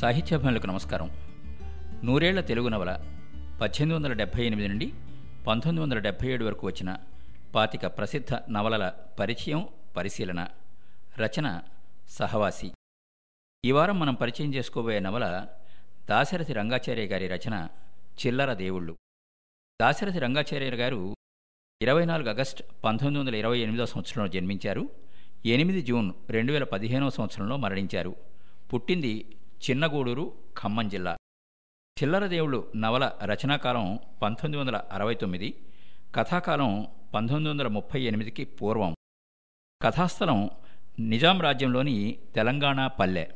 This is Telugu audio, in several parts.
సాహిత్యాభిమానులకు నమస్కారం. నూరేళ్ళ తెలుగు నవల పద్దెనిమిది వందల డెబ్భై ఎనిమిది నుండి పంతొమ్మిది వందల డెబ్భై ఏడు వరకు వచ్చిన పాతిక ప్రసిద్ధ నవలల పరిచయం పరిశీలన రచన సహవాసి. ఈ వారం మనం పరిచయం చేసుకోబోయే నవల దాశరథి రంగాచార్య గారి రచన చిల్లర దేవుళ్ళు. దాశరథి రంగాచార్య గారు ఇరవై నాలుగు ఆగస్టు పంతొమ్మిది వందల ఇరవై ఎనిమిదవ సంవత్సరంలో జన్మించారు. ఎనిమిది జూన్ రెండు వేల పదిహేనవ సంవత్సరంలో మరణించారు. పుట్టింది చిన్నగూడూరు ఖమ్మం జిల్లా. చిల్లర దేవుళ్ళు నవల రచనాకాలం పంతొమ్మిది వందల అరవై తొమ్మిది కథాకాలం పంతొమ్మిది వందల ముప్పై ఎనిమిదికి పూర్వం. కథాస్థలం నిజాం రాజ్యంలోని తెలంగాణ పల్లె.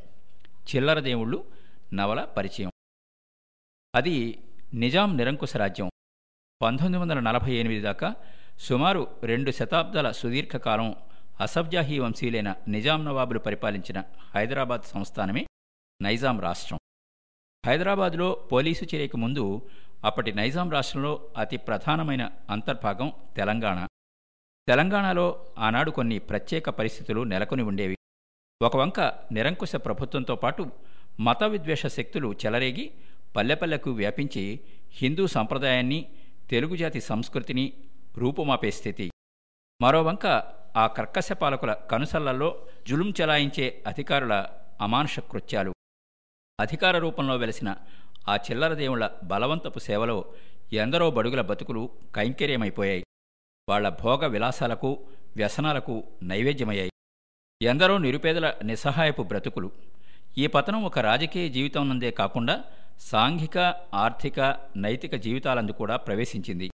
చిల్లర దేవుళ్ళు నవల పరిచయం. అది నిజాం నిరంకుశ రాజ్యం. పంతొమ్మిది వందల నలభై ఎనిమిది దాకా సుమారు రెండు శతాబ్దాల సుదీర్ఘకాలం అసబ్జాహీ వంశీయులైన నిజాం నవాబులు పరిపాలించిన హైదరాబాద్ సంస్థానమే నైజాం రాష్ట్రం. హైదరాబాదులో పోలీసు చర్యకు ముందు అప్పటి నైజాం రాష్ట్రంలో అతి ప్రధానమైన అంతర్భాగం తెలంగాణ. తెలంగాణలో ఆనాడు కొన్ని ప్రత్యేక పరిస్థితులు నెలకొని ఉండేవి. ఒకవంక నిరంకుశ ప్రభుత్వంతో పాటు మత విద్వేష శక్తులు చెలరేగి పల్లెపల్లెకు వ్యాపించి హిందూ సంప్రదాయాన్ని తెలుగు జాతి సంస్కృతిని రూపుమాపే స్థితి. మరోవంక ఆ కర్కశ పాలకుల కనుసల్లల్లో జులుం చెలాయించే అధికారుల అమానుష కృత్యాలు. అధికార రూపంలో వెలసిన ఆ చిల్లర దేవుళ్ళ బలవంతపు సేవలో ఎందరో బడుగుల బతుకులు కైంకర్యమైపోయాయి. వాళ్ళ భోగ విలాసాలకు వ్యసనాలకు నైవేద్యమయ్యాయి. ఎందరో నిరుపేదల నిస్సహాయపు బ్రతుకులు. ఈ పతనం ఒక రాజకీయ జీవితం నందే కాకుండా సాంఘిక ఆర్థిక నైతిక జీవితాలందు కూడా ప్రవేశించింది.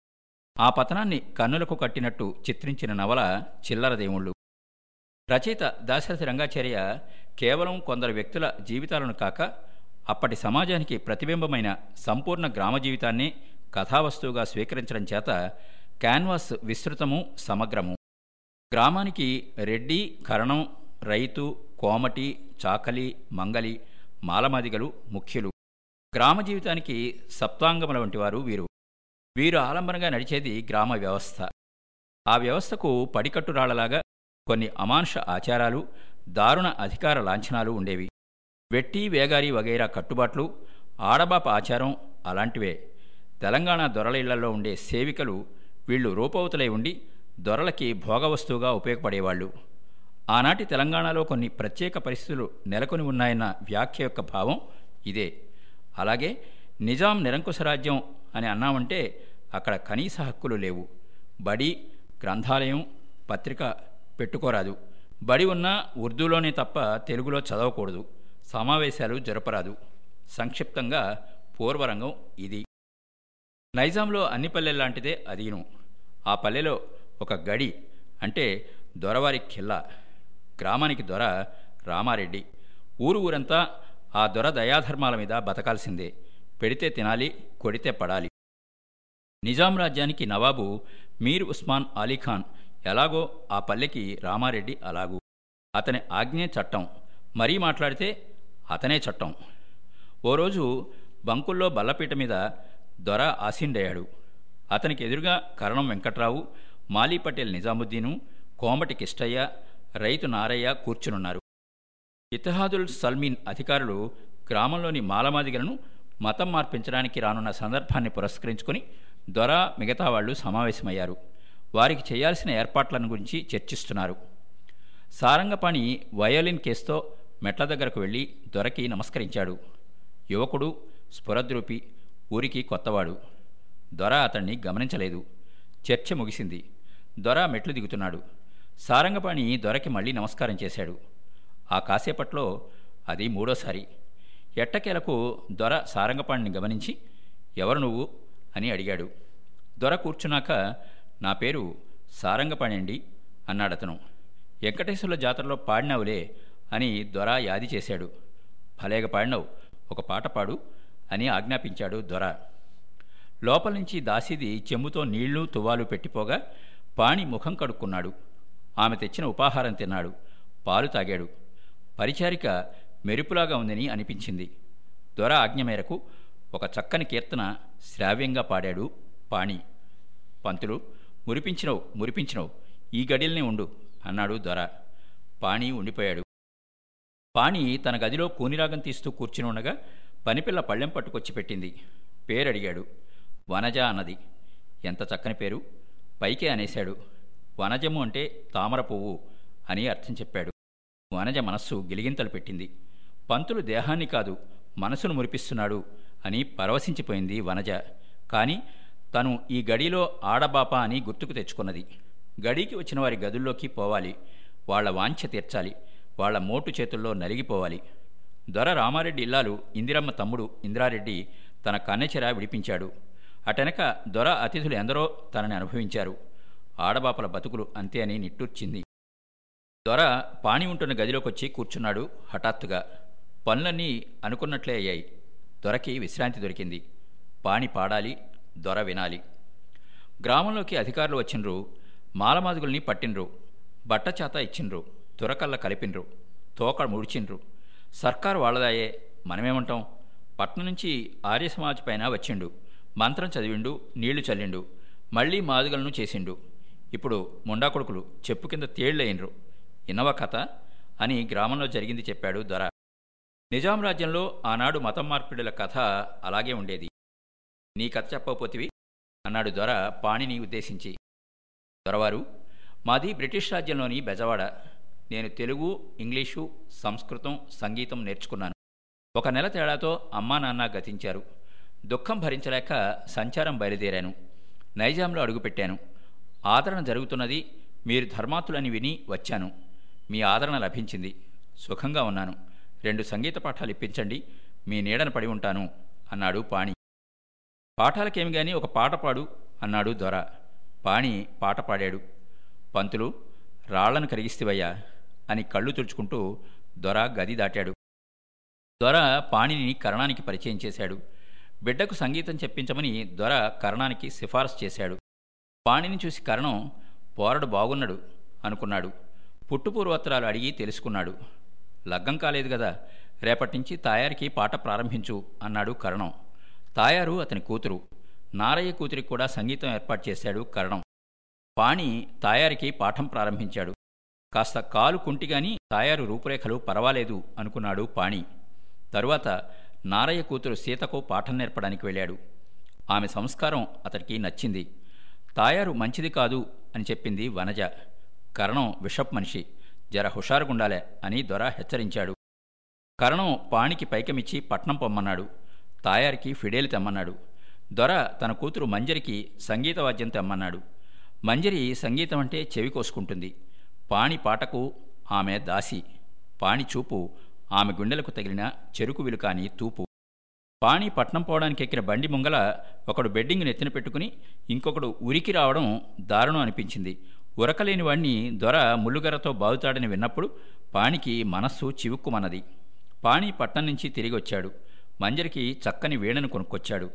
ఆ పతనాన్ని కన్నులకు కట్టినట్టు చిత్రించిన నవల చిల్లర దేవుళ్ళు. రచయిత దాశరథి రంగాచార్య కేవలం కొందరు వ్యక్తుల జీవితాలను కాక అప్పటి సమాజానికి ప్రతిబింబమైన సంపూర్ణ గ్రామ జీవితాన్ని కథావస్తువుగా స్వీకరించడం చేత క్యాన్వాస్ విస్తృతము సమగ్రము. గ్రామానికి రెడ్డి కరణం రైతు కోమటి చాకలి మంగలి మాలమాదిగలు ముఖ్యులు. గ్రామ జీవితానికి సప్తాంగముల వంటి వారు వీరు. వీరు ఆలంబనగా నడిచేది గ్రామ వ్యవస్థ. ఆ వ్యవస్థకు పడికట్టురాళ్ళలాగా కొన్ని అమానుష ఆచారాలు దారుణ అధికార లాంఛనాలు ఉండేవి. వెట్టి వేగారి వగైరా కట్టుబాట్లు ఆడబాప ఆచారం అలాంటివే. తెలంగాణ దొరల ఇళ్ళలో ఉండే సేవికలు వీళ్ళు రూపవతులై ఉండి దొరలకి భోగవస్తువుగా ఉపయోగపడేవాళ్ళు. ఆనాటి తెలంగాణలో కొన్ని ప్రత్యేక పరిస్థితులు నెలకొని ఉన్నాయన్న వ్యాఖ్య యొక్క భావం ఇదే. అలాగే నిజాం నిరంకుశ రాజ్యం అని అన్నామంటే అక్కడ కనీస హక్కులు లేవు. బడి గ్రంథాలయం పత్రిక పెట్టుకోరాదు. బడి ఉన్నా ఉర్దూలోనే తప్ప తెలుగులో చదవకూడదు. సమావేశాలు జరపరాదు. సంక్షిప్తంగా పూర్వరంగం ఇది. నైజాంలో అన్ని పల్లెల్లాంటిదే అదీను. ఆ పల్లెలో ఒక గడి అంటే దొరవారి ఖిల్లా గ్రామానికి దొర రామారెడ్డి. ఊరు ఊరంతా ఆ దొర దయాధర్మాల మీద బతకాల్సిందే. పెడితే తినాలి కొడితే పడాలి. నిజాం రాజ్యానికి నవాబు మీర్ ఉస్మాన్ అలీఖాన్ ఎలాగో ఆ పల్లెకి రామారెడ్డి అలాగూ. అతని ఆజ్ఞే చట్టం. మరీ మాట్లాడితే అతనే చట్టం. ఓ రోజు బంకుల్లో బల్లపీట మీద దొర ఆసిండయ్యాడు. అతనికి ఎదురుగా కరణం వెంకట్రావు మాలీ పటేల్ నిజాముద్దీను కోమటి కిష్టయ్య రైతు నారయ్య కూర్చునున్నారు. ఇతిహాదుల్ సల్మీన్ అధికారులు గ్రామంలోని మాలమాదిగలను మతం మార్పించడానికి రానున్న సందర్భాన్ని పురస్కరించుకుని దొర మిగతా వాళ్ళు సమావేశమయ్యారు. వారికి చేయాల్సిన ఏర్పాట్లను గురించి చర్చిస్తున్నారు. సారంగపాణి వయోలిన్ కేసుతో మెట్ల దగ్గరకు వెళ్ళి దొరకి నమస్కరించాడు. యువకుడు స్ఫురద్రూపి ఊరికి కొత్తవాడు. దొర అతన్ని గమనించలేదు. చర్చ ముగిసింది. దొర మెట్లు దిగుతున్నాడు. సారంగపాణి దొరకి మళ్ళీ నమస్కారం చేశాడు. ఆ కాసేపట్లో అది మూడోసారి. ఎట్టకేలకు దొర సారంగపాణిని గమనించి ఎవరు నువ్వు? అని అడిగాడు. దొర కూర్చున్నాక నా పేరు సారంగపాణి అండి అన్నాడతను. వెంకటేశ్వర్ల జాతరలో పాడినావులే అని దొర యాది చేశాడు. భలేగ పాడినవు ఒక పాట పాడు అని ఆజ్ఞాపించాడు దొర. లోపల నుంచి దాసీది చెంబుతో నీళ్ళు తువ్వాలు పెట్టిపోగా పాణి ముఖం కడుక్కున్నాడు. ఆమె తెచ్చిన ఉపాహారం తిన్నాడు. పాలు తాగాడు. పరిచారిక మెరుపులాగా ఉందని అనిపించింది. దొర ఆజ్ఞ మేరకు ఒక చక్కని కీర్తన శ్రావ్యంగా పాడాడు పాణి. పంతులు మురిపించినవు మురిపించినవు ఈ గడిల్నే ఉండు అన్నాడు దొర. పాణి ఉండిపోయాడు. పాణి తన గదిలో కూనిరాగం తీస్తూ కూర్చుని ఉండగా పనిపిల్ల పళ్ళెం పట్టుకొచ్చి పెట్టింది. పేరడిగాడు. వనజ అన్నది. ఎంత చక్కని పేరు. పైకే అనేశాడు. వనజము అంటే తామర పువ్వు అని అర్థం చెప్పాడు. వనజ మనస్సు గిలిగింతలు పెట్టింది. పంతులు దేహాన్ని కాదు మనసును మురిపిస్తున్నాడు అని పరవశించిపోయింది వనజ. కాని తను ఈ గడిలో ఆడబాప అని గుర్తుకు తెచ్చుకున్నది. గడికి వచ్చిన వారి గదుల్లోకి పోవాలి. వాళ్ళ వాంఛ తీర్చాలి. వాళ్ళ మోటు చేతుల్లో నలిగిపోవాలి. దొర రామారెడ్డి ఇల్లాలు ఇందిరమ్మ తమ్ముడు ఇందిరారెడ్డి తన కన్నెచెర విడిపించాడు. అటెనక దొర అతిథులు ఎందరో తనని అనుభవించారు. ఆడబాపల బతుకులు అంతే అని నిట్టూర్చింది. దొర పాణి ఉంటున్న గదిలోకొచ్చి కూర్చున్నాడు హఠాత్తుగా. పనులన్నీ అనుకున్నట్లే అయ్యాయి. దొరకి విశ్రాంతి దొరికింది. పాణి పాడాలి దొర వినాలి. గ్రామంలోకి అధికారులు వచ్చిండ్రు. మాలమాదుగుల్ని పట్టిండ్రు. బట్టచాత ఇచ్చిండ్రు. తురకల్ల కలిపిండ్రు తోక ముడిచిండ్రు సర్కారు వాళ్ళదాయే మనమేమంటాం? పట్నం నుంచి ఆర్య సమాజ్ పైన వచ్చిండు మంత్రం చదివిండు నీళ్ళు చల్లిండు మళ్ళీ మాదుగలను చేసిండు. ఇప్పుడు ముండా కొడుకులు చెప్పు కింద తేళ్ళయినరు ఇన్నవ కథ అని గ్రామంలో జరిగింది చెప్పాడు దొర. నిజాం రాజ్యంలో ఆనాడు మతం మార్పిడుల కథ అలాగే ఉండేది. నీ కథ చెప్పకపోతివి? అన్నాడు దొర పాణిని ఉద్దేశించి. దొరవారు మాది బ్రిటిష్ రాజ్యంలోని బెజవాడ. నేను తెలుగు ఇంగ్లీషు సంస్కృతం సంగీతం నేర్చుకున్నాను. ఒక నెల తేడాతో అమ్మా నాన్న గతించారు. దుఃఖం భరించలేక సంచారం బయలుదేరాను. నైజాంలో అడుగుపెట్టాను. ఆదరణ జరుగుతున్నది మీరు ధర్మాతులని విని వచ్చాను. మీ ఆదరణ లభించింది. సుఖంగా ఉన్నాను. రెండు సంగీత పాఠాలు ఇప్పించండి. మీ నీడన పడి ఉంటాను అన్నాడు పాణి. పాఠాలకేమి గాని ఒక పాట పాడు అన్నాడు దొర. పాణి పాట పాడాడు. పంతులు రాళ్ళను కరిగిస్తేవయ్యా. అని కళ్ళు తుడుచుకుంటూ దొర గది దాటాడు. దొర పాణిని కరణానికి పరిచయం చేశాడు. బిడ్డకు సంగీతం చెప్పించమని దొర కరణానికి సిఫార్సు చేశాడు. పాణిని చూసి కరణం పోరడు బాగున్నాడు అనుకున్నాడు. పుట్టుపూర్వత్రాలు అడిగి తెలుసుకున్నాడు. లగ్గం కాలేదు కదా రేపటి నుంచి తాయారికి పాట ప్రారంభించు అన్నాడు కరణం. తాయారు అతని కూతురు. నారయ్య కూతురికి కూడా సంగీతం ఏర్పాటు చేశాడు కరణం. పాణి తాయారికి పాఠం ప్రారంభించాడు. కాస్త కాలు కుంటిగాని తాయారు రూపురేఖలు పర్వాలేదు అనుకున్నాడు పాణి. తరువాత నారయ్య కూతురు సీతకు పాఠం నేర్పడానికి వెళ్ళాడు. ఆమె సంస్కారం అతడికి నచ్చింది. తాయారు మంచిది కాదు అని చెప్పింది వనజ. కరణం విషప్ మనిషి. జర హుషారుగుండాలే అని దొర హెచ్చరించాడు. కరణం పాణికి పైకమిచ్చి పట్నం పొమ్మన్నాడు. తాయారికి ఫిడేలు తెమ్మన్నాడు. దొర తన కూతురు మంజరికి సంగీత వాద్యం తెమ్మన్నాడు. మంజరి సంగీతం అంటే చెవి కోసుకుంటుంది. పాణి పాటకు ఆమె దాసి పాణి చూపు ఆమె గుండెలకు తగిలిన చెరుకు విలుకాని తూపు. పాణి పట్నం పోవడానికి ఎక్కిన బండి ముంగల ఒకడు బెడ్డింగ్ నెత్తిన పెట్టుకుని ఇంకొకడు ఉరికి రావడం దారుణం అనిపించింది. ఉరకలేని వాణ్ణి దొర ముల్లుగరతో బాగుతాడని విన్నప్పుడు పాణికి మనస్సు చివుక్కుమన్నది. పాణి పట్నం నుంచి తిరిగి వచ్చాడు మంజరికి చక్కని వీణను కొనుక్కొచ్చాడు.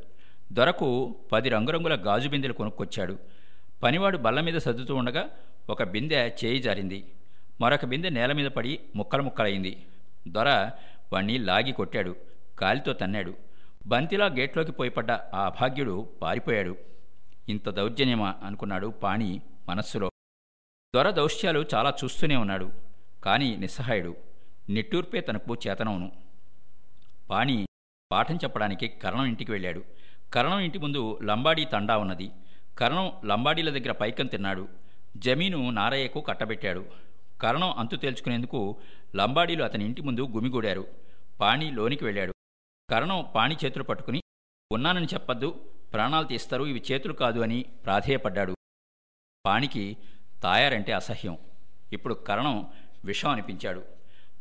దొరకు పది రంగురంగుల గాజు బిందెలు కొనుక్కొచ్చాడు. పనివాడు బల్ల మీద సర్దుతూ ఉండగా ఒక బిందె చేయి జారింది. మరొక బిందె నేల మీద పడి ముక్కలు ముక్కలైంది. దొర వాణ్ణి లాగి కొట్టాడు. కాలితో తన్నాడు. బంతిలా గేట్లోకి పోయిపడ్డ ఆ అభాగ్యుడు పారిపోయాడు. ఇంత దౌర్జన్యమా? అనుకున్నాడు పాణి మనస్సులో. దొర దౌశ్యాలు చాలా చూస్తూనే ఉన్నాడు కాని నిస్సహాయుడు. నిట్టూర్పే తనకు చేతనవును. పాణి పాఠం చెప్పడానికి కరణం ఇంటికి వెళ్ళాడు. కరణం ఇంటి ముందు లంబాడీ తండా ఉన్నది. కరణం లంబాడీల దగ్గర పైకం తిన్నాడు. జమీను నారయ్యకు కట్టబెట్టాడు. కరణం అంతు తేల్చుకునేందుకు లంబాడీలు అతని ఇంటి ముందు గుమిగూడారు. పాణి లోనికి వెళ్ళాడు. కరణం పాణి చేతులు పట్టుకుని ఉన్నానని చెప్పద్దు. ప్రాణాలు తీస్తారు. ఇవి చేతులు కాదు అని ప్రాధేయపడ్డాడు. పాణికి తాయారంటే అసహ్యం. ఇప్పుడు కరణం విషం అనిపించాడు.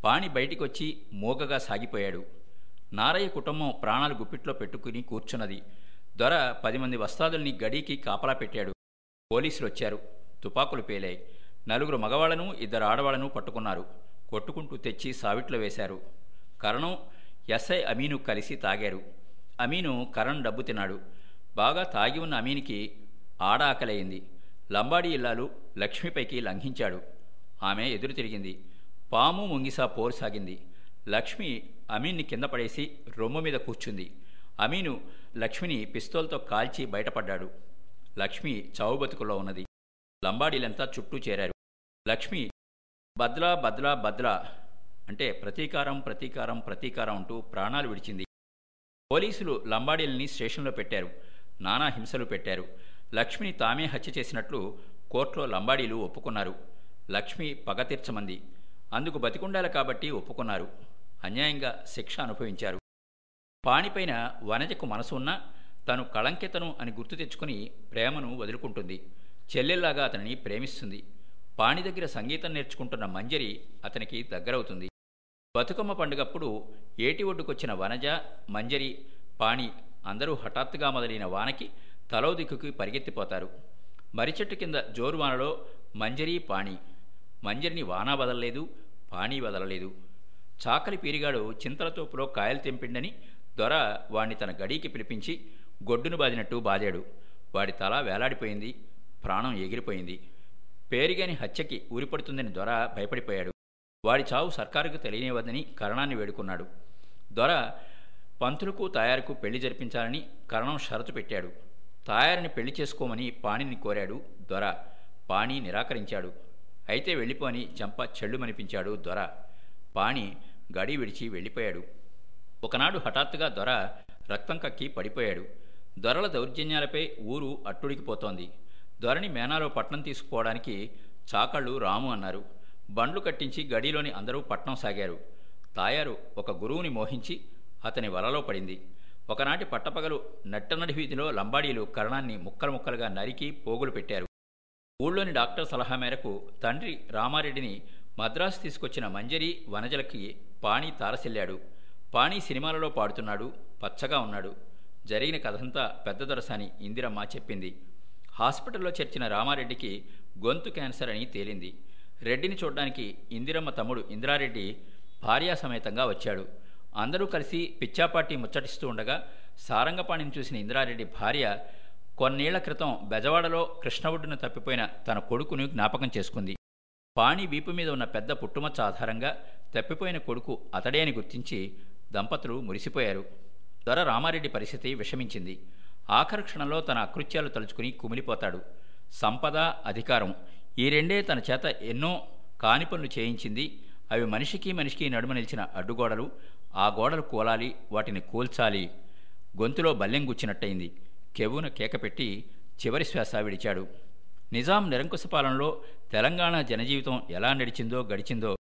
పాణి బయటికి వచ్చి మోగగా సాగిపోయాడు. నారయ్య కుటుంబం ప్రాణాలు గుప్పిట్లో పెట్టుకుని కూర్చున్నది. దొర పది మంది వస్తాదుల్ని గడీకి కాపలా పెట్టాడు. పోలీసులు వచ్చారు తుపాకులు పేలాయి. నలుగురు మగవాళ్ళను ఇద్దరు ఆడవాళ్ళను పట్టుకున్నారు. కొట్టుకుంటూ తెచ్చి సావిట్లో వేశారు. కరణం ఎస్ఐ అమీను కలిసి తాగారు. అమీను కరణ్ డబ్బు తిన్నాడు. బాగా తాగి ఉన్న అమీనికి ఆడ ఆకలయింది లంబాడి ఇల్లాలు లక్ష్మిపైకి లంఘించాడు. ఆమె ఎదురు తిరిగింది. పాము ముంగిసా పోరు సాగింది. లక్ష్మి అమీన్ని కింద పడేసి రొమ్ము మీద కూర్చుంది. అమీను లక్ష్మిని పిస్తోల్తో కాల్చి బయటపడ్డాడు. లక్ష్మి చావు బతుకులో ఉన్నది. లంబాడీలంతా చుట్టూ చేరారు. లక్ష్మి బద్లా బద్లా బద్లా అంటే ప్రతీకారం ప్రతీకారం ప్రతీకారం అంటూ ప్రాణాలు విడిచింది. పోలీసులు లంబాడీలని స్టేషన్లో పెట్టారు. నానా హింసలు పెట్టారు. లక్ష్మిని తామే హత్య చేసినట్లు కోర్టులో లంబాడీలు ఒప్పుకున్నారు. లక్ష్మి పగ తీర్చమంది. అందుకు బతికుండాలి కాబట్టి ఒప్పుకున్నారు. అన్యాయంగా శిక్ష అనుభవించారు. పాణిపైన వనజకు మనసు ఉన్నా తను కళంకితను అని గుర్తు తెచ్చుకుని ప్రేమను వదులుకుంటుంది. చెల్లెల్లాగా అతనిని ప్రేమిస్తుంది. పాణి దగ్గర సంగీతం నేర్చుకుంటున్న మంజరి అతనికి దగ్గరవుతుంది. బతుకమ్మ పండుగప్పుడు ఏటి ఒడ్డుకొచ్చిన వనజ మంజరి పాణి అందరూ హఠాత్తుగా మొదలైన వానకి తలో దిక్కుకి పరిగెత్తిపోతారు. మరిచెట్టు కింద జోరు వానలో మంజరి పాణి. మంజరిని వానా వదలలేదు పాణి వదలలేదు. చాకలి పీరిగాడు చింతలతోపులో కాయలు తెంపిండని దొర వాణ్ణి తన గడీకి పిలిపించి గొడ్డును బాదినట్టు బాదాడు. వాడి తల వేలాడిపోయింది. ప్రాణం ఎగిరిపోయింది. పేరిగని హత్యకి ఊరిపడుతుందని దొర భయపడిపోయాడు. వాడి చావు సర్కారుకు తెలియనివ్వదని కరణాన్ని వేడుకున్నాడు. దొర పంతులకు తాయారుకు పెళ్ళి జరిపించాలని కరణం షరతు పెట్టాడు. తాయారిని పెళ్ళి చేసుకోమని పాణిని కోరాడు దొర. పాణి నిరాకరించాడు. అయితే వెళ్ళిపోని చెంప చెళ్ళుమనిపించాడు దొర. పాణి గడి విడిచి వెళ్ళిపోయాడు. ఒకనాడు హఠాత్తుగా దొర రక్తం కక్కి పడిపోయాడు. దొరల దౌర్జన్యాలపై ఊరు అట్టుడికిపోతోంది ధ్వరణి మేనాలో పట్నం తీసుకుపోవడానికి చాకళ్ళు రాము అన్నారు. బండ్లు కట్టించి గడిలోని అందరూ పట్నం సాగారు. తాయారు ఒక గురువుని మోహించి అతని వలలో పడింది. ఒకనాటి పట్టపగలు నట్టనడి వీధిలో లంబాడీలు కరణాన్ని ముక్కలు ముక్కలుగా నరికి పోగులు పెట్టారు. ఊళ్ళోని డాక్టర్ సలహా మేరకు తండ్రి రామారెడ్డిని మద్రాసు తీసుకొచ్చిన మంజరి వనజలకి పాణి తారసిల్లాడు. పాణి సినిమాలలో పాడుతున్నాడు పచ్చగా ఉన్నాడు. జరిగిన కథంతా పెద్ద దొరసాని ఇందిరమ్మ చెప్పింది. హాస్పిటల్లో చేర్చిన రామారెడ్డికి గొంతు క్యాన్సర్ అని తేలింది. రెడ్డిని చూడడానికి ఇందిరమ్మ తమ్ముడు ఇందిరారెడ్డి భార్యాసమేతంగా వచ్చాడు. అందరూ కలిసి పిచ్చాపాటి ముచ్చటిస్తూ ఉండగా సారంగపాణిని చూసిన ఇందిరారెడ్డి భార్య కొన్నేళ్ళ క్రితం బెజవాడలో కృష్ణవుడ్డును తప్పిపోయిన తన కొడుకును జ్ఞాపకం చేసుకుంది. పాణి వీపు మీద ఉన్న పెద్ద పుట్టుమచ్చ ఆధారంగా తప్పిపోయిన కొడుకు అతడే అని గుర్తించి దంపతులు మురిసిపోయారు. దొర రామారెడ్డి పరిస్థితి విషమించింది. ఆఖరి క్షణంలో తన అకృత్యాలు తలుచుకుని కుమిలిపోతాడు. సంపద అధికారం ఈ రెండే తన చేత ఎన్నో కాని పనులు చేయించింది. అవి మనిషికి మనిషికి నడుమ నిలిచిన అడ్డుగోడలు. ఆ గోడలు కూలాలి వాటిని కూల్చాలి. గొంతులో బల్లెం గుచ్చినట్టయింది. కెవున కేకపెట్టి చివరి శ్వాస విడిచాడు. నిజాం నిరంకుశ పాలనలో తెలంగాణ జనజీవితం ఎలా నడిచిందో గడిచిందో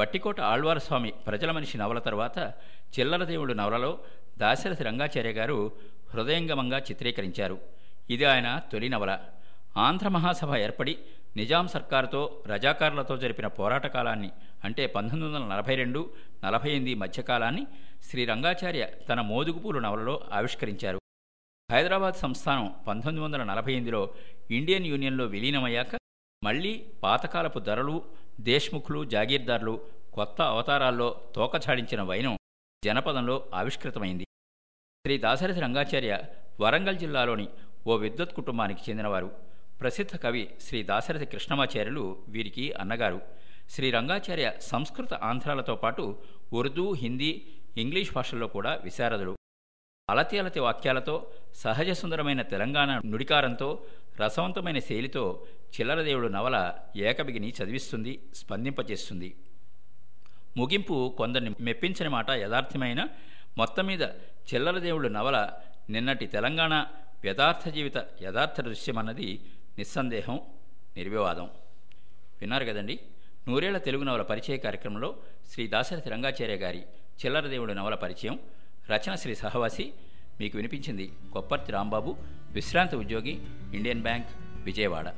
బట్టికోట ఆళ్వారస్వామి ప్రజల మనిషి నవల తర్వాత చిల్లరదేవుడు నవలలో దాశరథి రంగాచార్య గారు హృదయంగమంగా చిత్రీకరించారు. ఇది ఆయన తొలి నవల. ఆంధ్ర మహాసభ ఏర్పడి నిజాం సర్కారుతో రజాకారులతో జరిపిన పోరాట కాలాన్ని అంటే పంతొమ్మిది వందల నలభై రెండు నలభై ఎనిమిది మధ్యకాలాన్ని శ్రీ రంగాచార్య తన మోదుగుపూలు నవలలో ఆవిష్కరించారు. హైదరాబాద్ సంస్థానం పంతొమ్మిది వందల నలభై ఎనిమిదిలో ఇండియన్ యూనియన్లో విలీనమయ్యాక మళ్ళీ పాతకాలపు ధరలు దేశ్ముఖులు జాగీర్దార్లు కొత్త అవతారాల్లో తోకచాడించిన వైనం జనపదంలో ఆవిష్కృతమైంది. శ్రీ దాశరథి రంగాచార్య వరంగల్ జిల్లాలోని ఓ విద్వత్ కుటుంబానికి చెందినవారు. ప్రసిద్ధ కవి శ్రీ దాశరథి కృష్ణమాచార్యులు వీరికి అన్నగారు. శ్రీ రంగాచార్య సంస్కృత ఆంధ్రాలతో పాటు ఉర్దూ హిందీ ఇంగ్లీష్ భాషల్లో కూడా విశారదుడు. అలతి అలతి వాక్యాలతో సహజ సుందరమైన తెలంగాణ నుడికారంతో రసవంతమైన శైలితో చిల్లరదేవుడు నవల ఏకబిగిని చదివిస్తుంది స్పందింపచేస్తుంది ముగింపు కొందరిని మెప్పించిన మాట యథార్థమైన మొత్తం మీద చిల్లరదేవుడు నవల నిన్నటి తెలంగాణ యథార్థ జీవిత యథార్థ దృశ్యమన్నది నిస్సందేహం నిర్వివాదం. విన్నారు కదండి? నూరేళ్ళ తెలుగు నవల పరిచయ కార్యక్రమంలో శ్రీ దాశరథి రంగాచార్య గారి చిల్లరదేవుడు నవల పరిచయం. రచన శ్రీ సహవాసి మీకు వినిపించింది కొప్పర్తి రాంబాబు విశ్రాంత ఉద్యోగి ఇండియన్ బ్యాంక్ విజయవాడ.